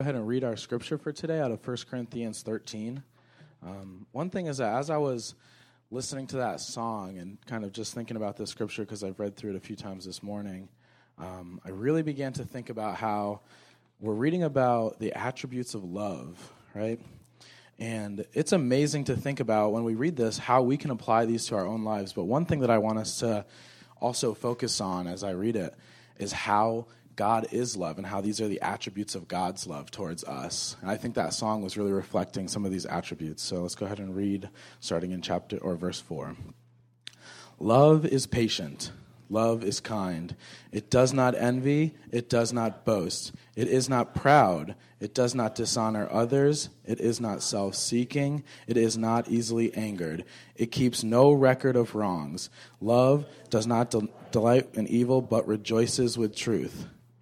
Go ahead and read our scripture for today out of 1 Corinthians 13. Um, one thing is that as I was listening to that song and kind of just thinking about this scripture because I've read through it a few times this morning, um, I really began to think about how we're reading about the attributes of love, right? And it's amazing to think about when we read this how we can apply these to our own lives. But one thing that I want us to also focus on as I read it is how God is love and how these are the attributes of God's love towards us. And I think that song was really reflecting some of these attributes. So let's go ahead and read starting in chapter or verse 4. Love is patient. Love is kind. It does not envy. It does not boast. It is not proud. It does not dishonor others. It is not self seeking. It is not easily angered. It keeps no record of wrongs. Love does not de- delight in evil, but rejoices with truth.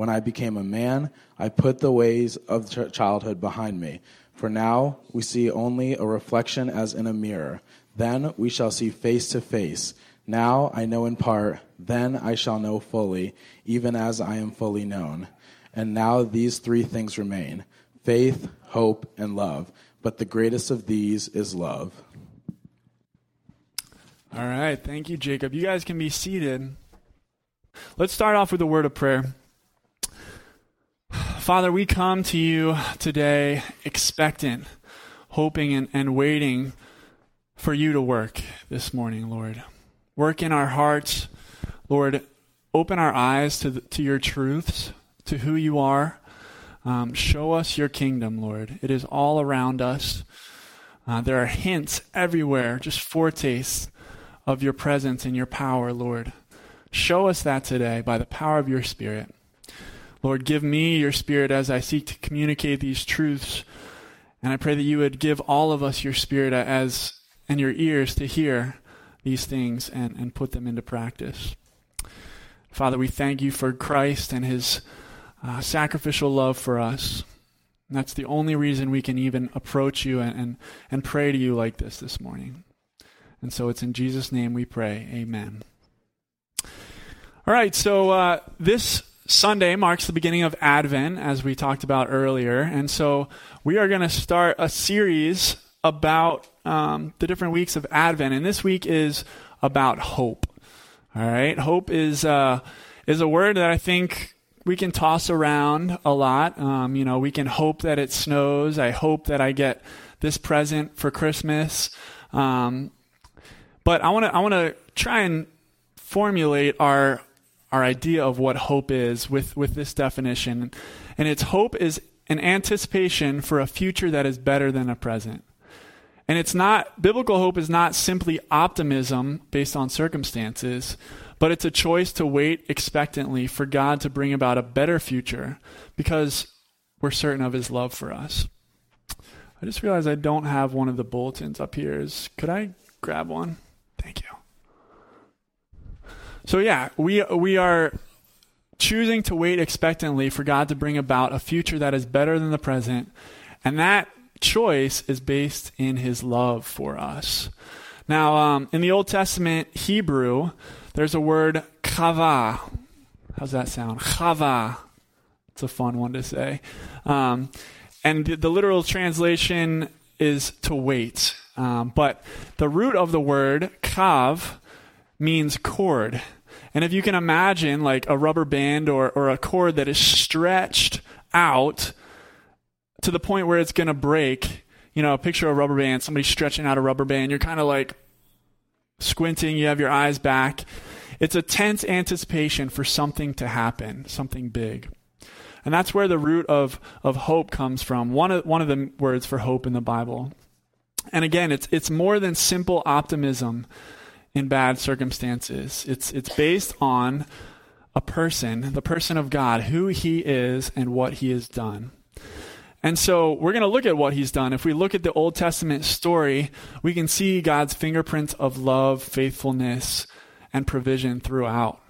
When I became a man, I put the ways of childhood behind me. For now we see only a reflection as in a mirror. Then we shall see face to face. Now I know in part, then I shall know fully, even as I am fully known. And now these three things remain faith, hope, and love. But the greatest of these is love. All right. Thank you, Jacob. You guys can be seated. Let's start off with a word of prayer. Father, we come to you today expectant, hoping and, and waiting for you to work this morning, Lord. Work in our hearts. Lord, open our eyes to, the, to your truths, to who you are. Um, show us your kingdom, Lord. It is all around us. Uh, there are hints everywhere, just foretastes of your presence and your power, Lord. Show us that today by the power of your Spirit. Lord, give me your spirit as I seek to communicate these truths. And I pray that you would give all of us your spirit as and your ears to hear these things and, and put them into practice. Father, we thank you for Christ and his uh, sacrificial love for us. And that's the only reason we can even approach you and, and, and pray to you like this this morning. And so it's in Jesus' name we pray. Amen. All right, so uh, this Sunday marks the beginning of Advent, as we talked about earlier. And so we are going to start a series about um, the different weeks of Advent. And this week is about hope. All right. Hope is, uh, is a word that I think we can toss around a lot. Um, you know, we can hope that it snows. I hope that I get this present for Christmas. Um, but I want to I want to try and formulate our our idea of what hope is with, with this definition. And its hope is an anticipation for a future that is better than a present. And it's not, biblical hope is not simply optimism based on circumstances, but it's a choice to wait expectantly for God to bring about a better future because we're certain of his love for us. I just realized I don't have one of the bulletins up here. Is, could I grab one? Thank you. So yeah, we we are choosing to wait expectantly for God to bring about a future that is better than the present, and that choice is based in His love for us. Now, um, in the Old Testament Hebrew, there's a word chava. How's that sound? Chava. It's a fun one to say. Um, and the, the, literal translation is to wait. Um, but the root of the word kav means cord. And if you can imagine like a rubber band or, or a cord that is stretched out to the point where it's going to break, you know, a picture of a rubber band, somebody stretching out a rubber band, you're kind of like squinting, you have your eyes back. It's a tense anticipation for something to happen, something big. And that's where the root of, of hope comes from. One of, one of the words for hope in the Bible. And again, it's, it's more than simple optimism in bad circumstances. It's, it's based on a person, the person of God, who he is and what he has done. And so we're going to look at what he's done. If we look at the Old Testament story, we can see God's fingerprints of love, faithfulness, and provision throughout.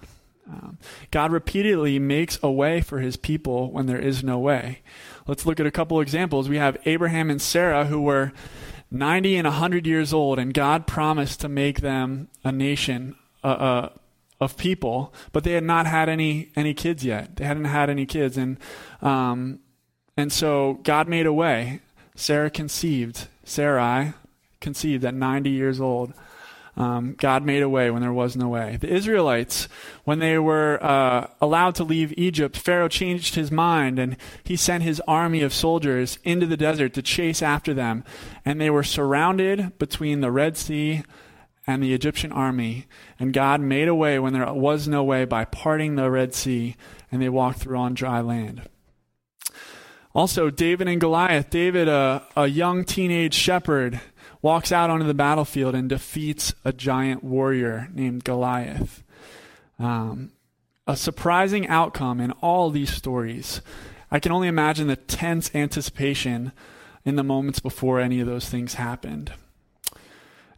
Um, God repeatedly makes a way for his people when there is no way. Let's look at a couple examples. We have Abraham and Sarah who were 90 and 100 years old, and God promised to make them a nation uh, uh, of people, but they had not had any, any kids yet. They hadn't had any kids. And, um, and so God made a way. Sarah conceived. Sarai conceived at 90 years old. Um, God made a way when there was no way. The Israelites, when they were uh, allowed to leave Egypt, Pharaoh changed his mind and he sent his army of soldiers into the desert to chase after them. And they were surrounded between the Red Sea and the Egyptian army. And God made a way when there was no way by parting the Red Sea, and they walked through on dry land. Also, David and Goliath. David, a, a young teenage shepherd, walks out onto the battlefield and defeats a giant warrior named Goliath. Um, a surprising outcome in all these stories. I can only imagine the tense anticipation in the moments before any of those things happened.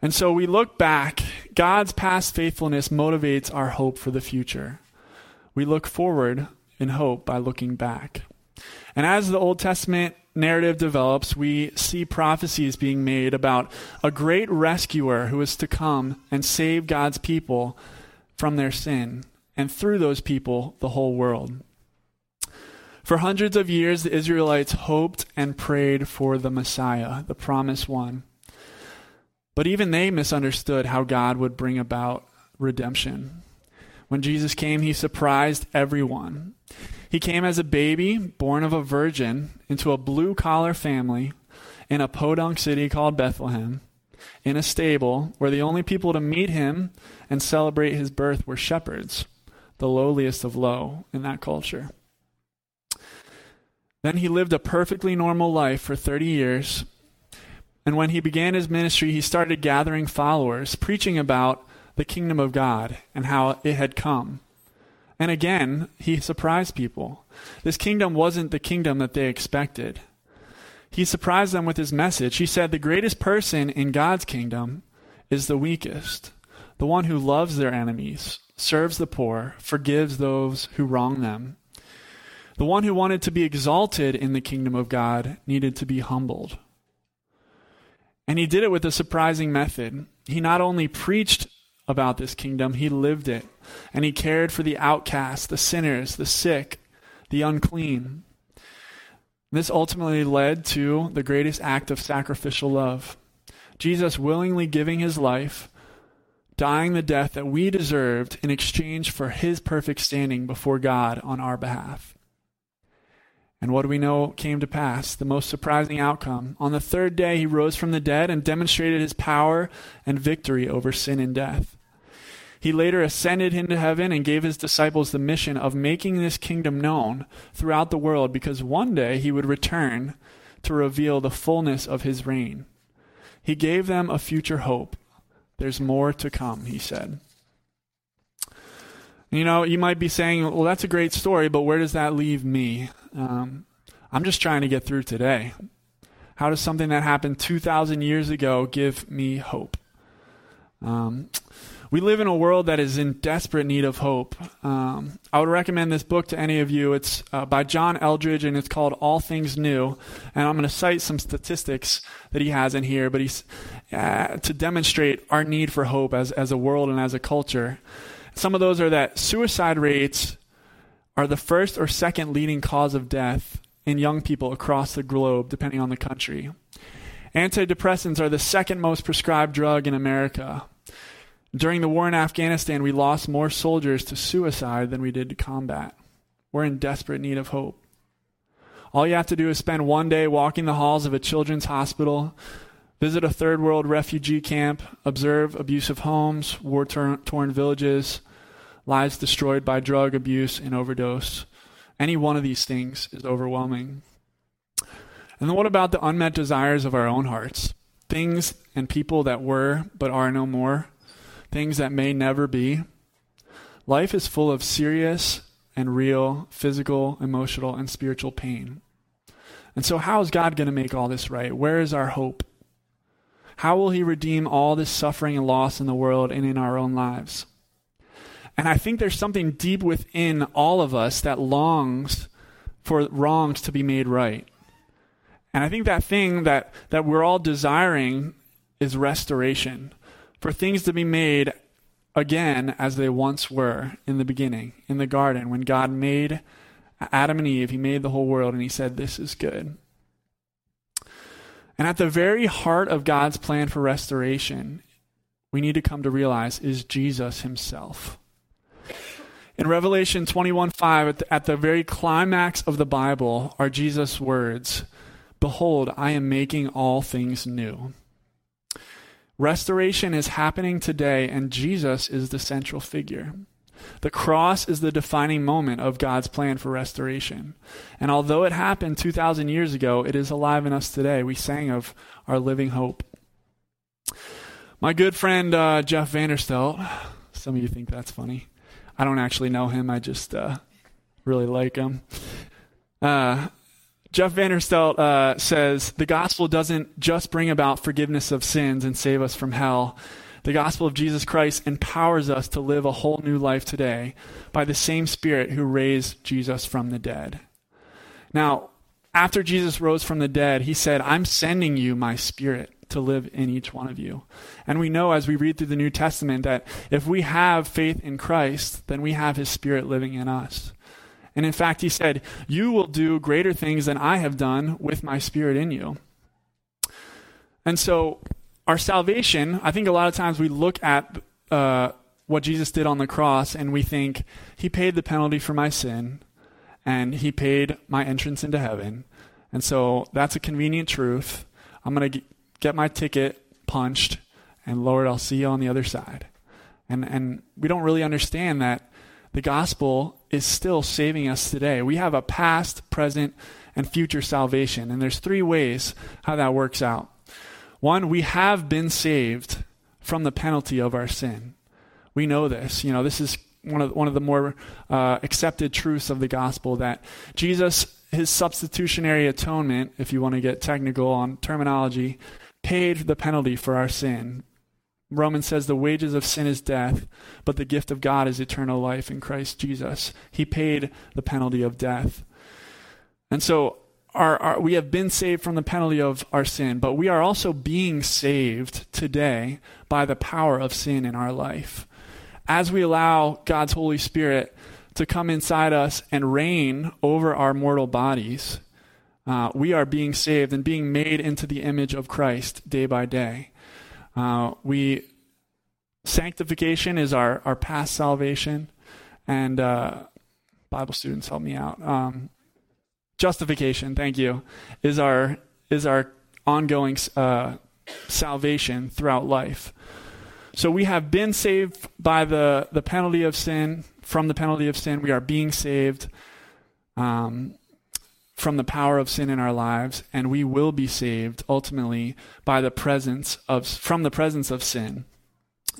And so we look back. God's past faithfulness motivates our hope for the future. We look forward in hope by looking back. And as the Old Testament narrative develops, we see prophecies being made about a great rescuer who is to come and save God's people from their sin, and through those people, the whole world. For hundreds of years, the Israelites hoped and prayed for the Messiah, the promised one. But even they misunderstood how God would bring about redemption. When Jesus came, he surprised everyone. He came as a baby, born of a virgin, into a blue collar family in a podunk city called Bethlehem, in a stable where the only people to meet him and celebrate his birth were shepherds, the lowliest of low in that culture. Then he lived a perfectly normal life for 30 years. And when he began his ministry, he started gathering followers, preaching about the kingdom of God and how it had come. And again, he surprised people. This kingdom wasn't the kingdom that they expected. He surprised them with his message. He said, The greatest person in God's kingdom is the weakest, the one who loves their enemies, serves the poor, forgives those who wrong them. The one who wanted to be exalted in the kingdom of God needed to be humbled. And he did it with a surprising method. He not only preached about this kingdom, he lived it. And he cared for the outcast, the sinners, the sick, the unclean. This ultimately led to the greatest act of sacrificial love Jesus willingly giving his life, dying the death that we deserved in exchange for his perfect standing before God on our behalf. And what do we know came to pass? The most surprising outcome. On the third day, he rose from the dead and demonstrated his power and victory over sin and death. He later ascended into heaven and gave his disciples the mission of making this kingdom known throughout the world because one day he would return to reveal the fullness of his reign. He gave them a future hope. There's more to come, he said. You know, you might be saying, well, that's a great story, but where does that leave me? Um, I'm just trying to get through today. How does something that happened 2,000 years ago give me hope? Um, we live in a world that is in desperate need of hope. Um, I would recommend this book to any of you. It's uh, by John Eldredge and it's called All Things New. And I'm going to cite some statistics that he has in here, but he's uh, to demonstrate our need for hope as, as a world and as a culture. Some of those are that suicide rates are the first or second leading cause of death in young people across the globe, depending on the country. Antidepressants are the second most prescribed drug in America. During the war in Afghanistan, we lost more soldiers to suicide than we did to combat. We're in desperate need of hope. All you have to do is spend one day walking the halls of a children's hospital, visit a third world refugee camp, observe abusive homes, war torn villages, lives destroyed by drug abuse and overdose. Any one of these things is overwhelming. And then what about the unmet desires of our own hearts? Things and people that were but are no more things that may never be. Life is full of serious and real physical, emotional, and spiritual pain. And so, how is God going to make all this right? Where is our hope? How will He redeem all this suffering and loss in the world and in our own lives? And I think there's something deep within all of us that longs for wrongs to be made right. And I think that thing that, that we're all desiring is restoration, for things to be made again as they once were in the beginning, in the garden, when God made Adam and Eve, He made the whole world, and He said, This is good. And at the very heart of God's plan for restoration, we need to come to realize is Jesus Himself. In Revelation 21 5, at the, at the very climax of the Bible, are Jesus' words Behold, I am making all things new. Restoration is happening today, and Jesus is the central figure. The cross is the defining moment of God's plan for restoration. And although it happened 2,000 years ago, it is alive in us today. We sang of our living hope. My good friend uh, Jeff Vanderstelt, some of you think that's funny. I don't actually know him, I just uh, really like him. Uh, Jeff Vanderstelt uh, says the gospel doesn't just bring about forgiveness of sins and save us from hell. The gospel of Jesus Christ empowers us to live a whole new life today by the same Spirit who raised Jesus from the dead. Now, after Jesus rose from the dead, he said, I'm sending you my Spirit to live in each one of you. And we know as we read through the New Testament that if we have faith in Christ, then we have his Spirit living in us. And in fact, he said, You will do greater things than I have done with my spirit in you. And so, our salvation, I think a lot of times we look at uh, what Jesus did on the cross and we think, He paid the penalty for my sin and He paid my entrance into heaven. And so, that's a convenient truth. I'm going to get my ticket punched, and Lord, I'll see you on the other side. And, and we don't really understand that the gospel is still saving us today. We have a past, present, and future salvation. And there's three ways how that works out. One, we have been saved from the penalty of our sin. We know this. You know, this is one of one of the more uh, accepted truths of the gospel that Jesus, his substitutionary atonement, if you want to get technical on terminology, paid the penalty for our sin Romans says the wages of sin is death, but the gift of God is eternal life in Christ Jesus. He paid the penalty of death. And so our, our, we have been saved from the penalty of our sin, but we are also being saved today by the power of sin in our life. As we allow God's Holy Spirit to come inside us and reign over our mortal bodies, uh, we are being saved and being made into the image of Christ day by day. Uh, we sanctification is our our past salvation, and uh, Bible students help me out. Um, justification, thank you, is our is our ongoing uh, salvation throughout life. So we have been saved by the the penalty of sin. From the penalty of sin, we are being saved. Um, from the power of sin in our lives and we will be saved ultimately by the presence of from the presence of sin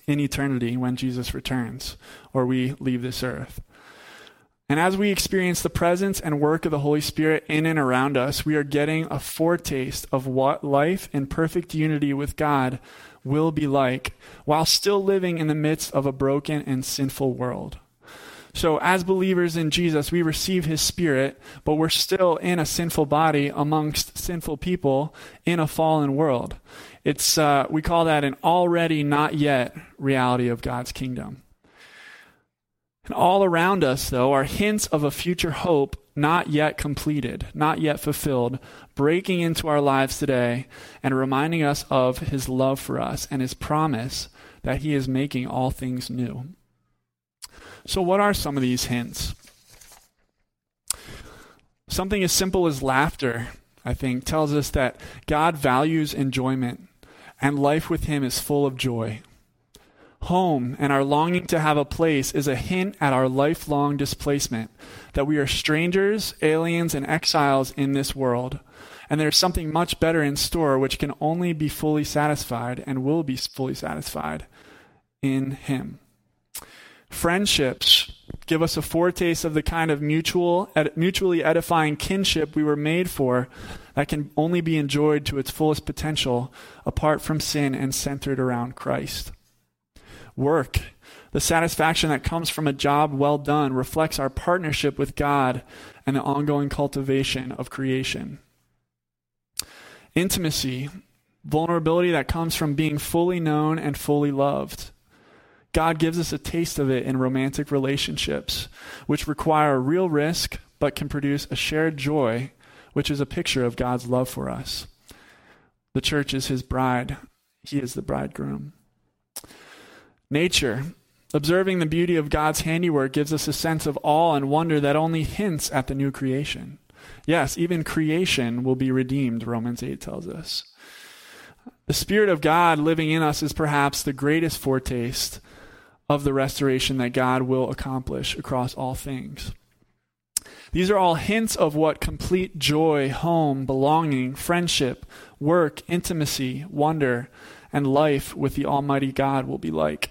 in eternity when Jesus returns or we leave this earth. And as we experience the presence and work of the Holy Spirit in and around us, we are getting a foretaste of what life in perfect unity with God will be like while still living in the midst of a broken and sinful world. So, as believers in Jesus, we receive his spirit, but we're still in a sinful body amongst sinful people in a fallen world. It's, uh, we call that an already not yet reality of God's kingdom. And all around us, though, are hints of a future hope not yet completed, not yet fulfilled, breaking into our lives today and reminding us of his love for us and his promise that he is making all things new. So, what are some of these hints? Something as simple as laughter, I think, tells us that God values enjoyment and life with Him is full of joy. Home and our longing to have a place is a hint at our lifelong displacement, that we are strangers, aliens, and exiles in this world. And there's something much better in store which can only be fully satisfied and will be fully satisfied in Him. Friendships give us a foretaste of the kind of mutual, mutually edifying kinship we were made for that can only be enjoyed to its fullest potential apart from sin and centered around Christ. Work, the satisfaction that comes from a job well done, reflects our partnership with God and the ongoing cultivation of creation. Intimacy, vulnerability that comes from being fully known and fully loved. God gives us a taste of it in romantic relationships, which require real risk but can produce a shared joy, which is a picture of God's love for us. The church is his bride, he is the bridegroom. Nature, observing the beauty of God's handiwork, gives us a sense of awe and wonder that only hints at the new creation. Yes, even creation will be redeemed, Romans 8 tells us. The Spirit of God living in us is perhaps the greatest foretaste of the restoration that God will accomplish across all things. These are all hints of what complete joy, home, belonging, friendship, work, intimacy, wonder, and life with the Almighty God will be like.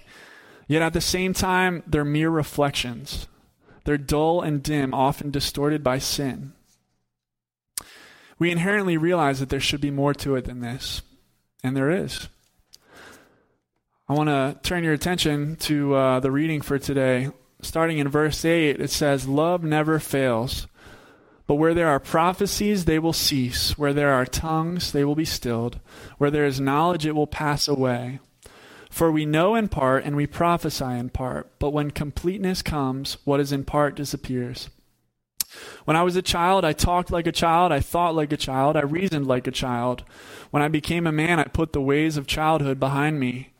Yet at the same time, they're mere reflections. They're dull and dim, often distorted by sin. We inherently realize that there should be more to it than this, and there is. I want to turn your attention to uh, the reading for today. Starting in verse 8, it says, Love never fails. But where there are prophecies, they will cease. Where there are tongues, they will be stilled. Where there is knowledge, it will pass away. For we know in part and we prophesy in part. But when completeness comes, what is in part disappears. When I was a child, I talked like a child, I thought like a child, I reasoned like a child. When I became a man, I put the ways of childhood behind me.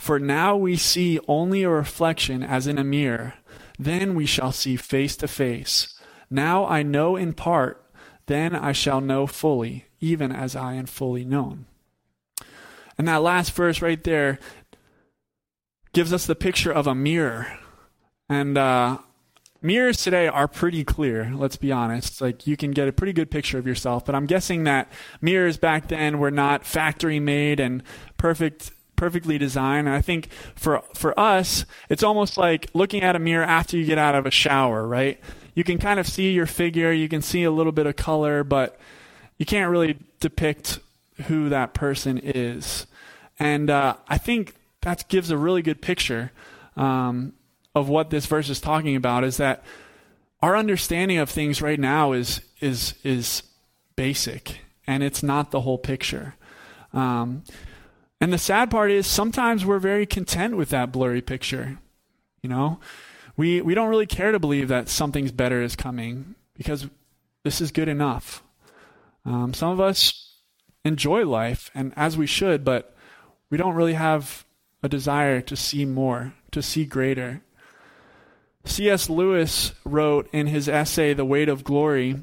For now we see only a reflection as in a mirror. Then we shall see face to face. Now I know in part, then I shall know fully, even as I am fully known. And that last verse right there gives us the picture of a mirror. And uh, mirrors today are pretty clear, let's be honest. Like you can get a pretty good picture of yourself, but I'm guessing that mirrors back then were not factory made and perfect perfectly designed. And I think for for us, it's almost like looking at a mirror after you get out of a shower, right? You can kind of see your figure, you can see a little bit of color, but you can't really depict who that person is. And uh, I think that gives a really good picture um, of what this verse is talking about. Is that our understanding of things right now is is is basic, and it's not the whole picture. Um, and the sad part is sometimes we're very content with that blurry picture. You know, we, we don't really care to believe that something's better is coming because this is good enough. Um, some of us enjoy life, and as we should, but we don't really have a desire to see more, to see greater. C.S. Lewis wrote in his essay, The Weight of Glory,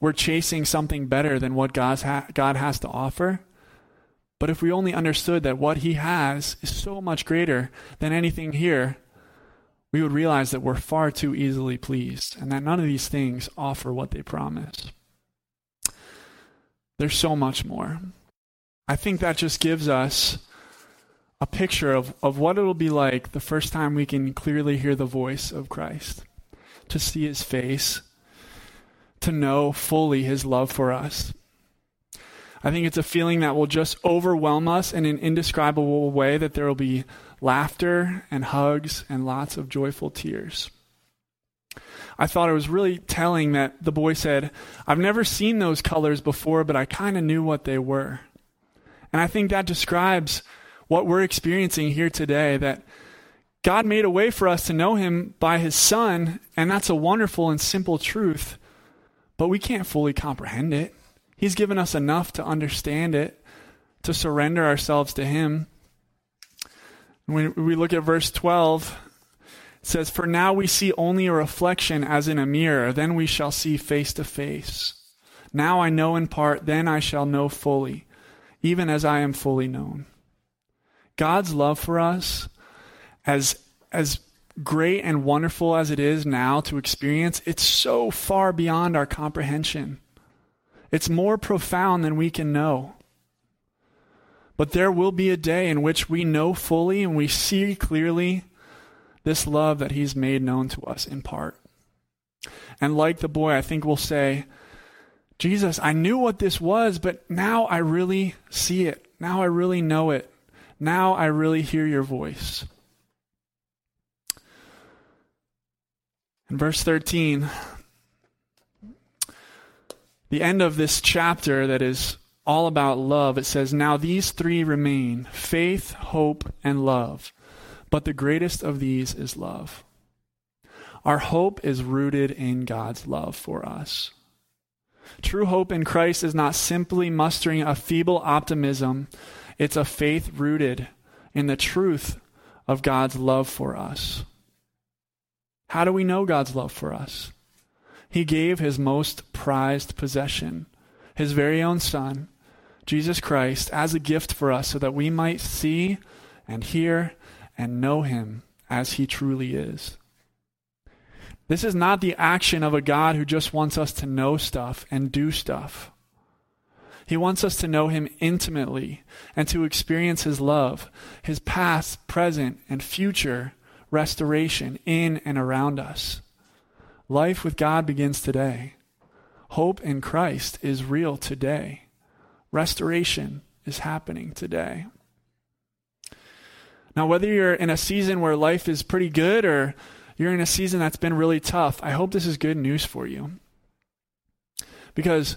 we're chasing something better than what God's ha- God has to offer. But if we only understood that what He has is so much greater than anything here, we would realize that we're far too easily pleased and that none of these things offer what they promise. There's so much more. I think that just gives us a picture of, of what it'll be like the first time we can clearly hear the voice of Christ, to see his face, to know fully his love for us. I think it's a feeling that will just overwhelm us in an indescribable way, that there will be laughter and hugs and lots of joyful tears. I thought it was really telling that the boy said, I've never seen those colors before, but I kind of knew what they were. And I think that describes what we're experiencing here today that God made a way for us to know Him by His Son, and that's a wonderful and simple truth but we can't fully comprehend it. He's given us enough to understand it, to surrender ourselves to Him. When we look at verse 12, It says, For now we see only a reflection as in a mirror, then we shall see face to face. Now I know in part, then I shall know fully, even as I am fully known. God's love for us, as, as great and wonderful as it is now to experience, it's so far beyond our comprehension. It's more profound than we can know. But there will be a day in which we know fully and we see clearly this love that He's made known to us in part. And like the boy, I think we'll say, Jesus, I knew what this was, but now I really see it. Now I really know it. Now I really hear your voice. In verse 13, the end of this chapter that is all about love, it says, Now these three remain faith, hope, and love. But the greatest of these is love. Our hope is rooted in God's love for us. True hope in Christ is not simply mustering a feeble optimism, it's a faith rooted in the truth of God's love for us. How do we know God's love for us? He gave his most prized possession, his very own Son, Jesus Christ, as a gift for us so that we might see and hear and know him as he truly is. This is not the action of a God who just wants us to know stuff and do stuff. He wants us to know him intimately and to experience his love, his past, present, and future restoration in and around us. Life with God begins today. Hope in Christ is real today. Restoration is happening today. Now, whether you're in a season where life is pretty good or you're in a season that's been really tough, I hope this is good news for you. Because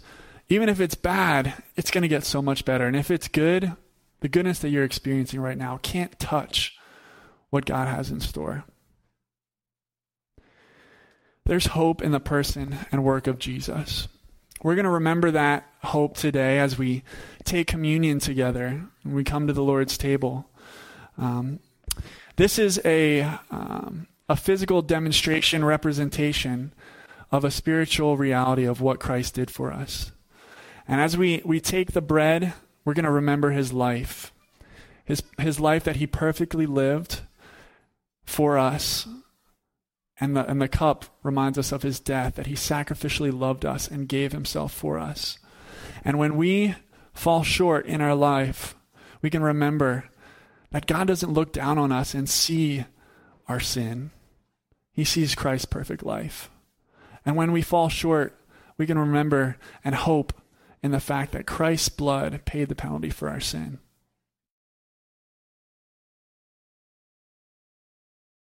even if it's bad, it's going to get so much better. And if it's good, the goodness that you're experiencing right now can't touch what God has in store. There's hope in the person and work of Jesus. We're going to remember that hope today as we take communion together and we come to the Lord's table. Um, this is a, um, a physical demonstration, representation of a spiritual reality of what Christ did for us. And as we, we take the bread, we're going to remember his life, his, his life that he perfectly lived for us. And the, and the cup reminds us of his death, that he sacrificially loved us and gave himself for us. And when we fall short in our life, we can remember that God doesn't look down on us and see our sin. He sees Christ's perfect life. And when we fall short, we can remember and hope in the fact that Christ's blood paid the penalty for our sin.